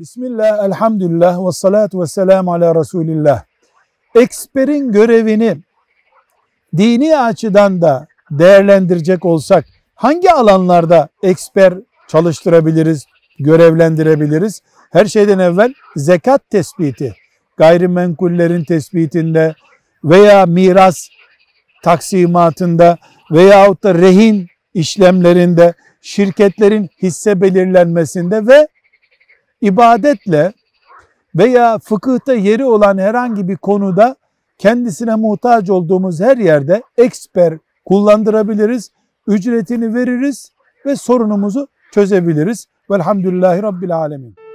Bismillah, elhamdülillah ve salatu ve selamu ala Resulillah. Eksperin görevini dini açıdan da değerlendirecek olsak hangi alanlarda eksper çalıştırabiliriz, görevlendirebiliriz? Her şeyden evvel zekat tespiti, gayrimenkullerin tespitinde veya miras taksimatında veyahut da rehin işlemlerinde, şirketlerin hisse belirlenmesinde ve ibadetle veya fıkıhta yeri olan herhangi bir konuda kendisine muhtaç olduğumuz her yerde eksper kullandırabiliriz, ücretini veririz ve sorunumuzu çözebiliriz. Velhamdülillahi Rabbil Alemin.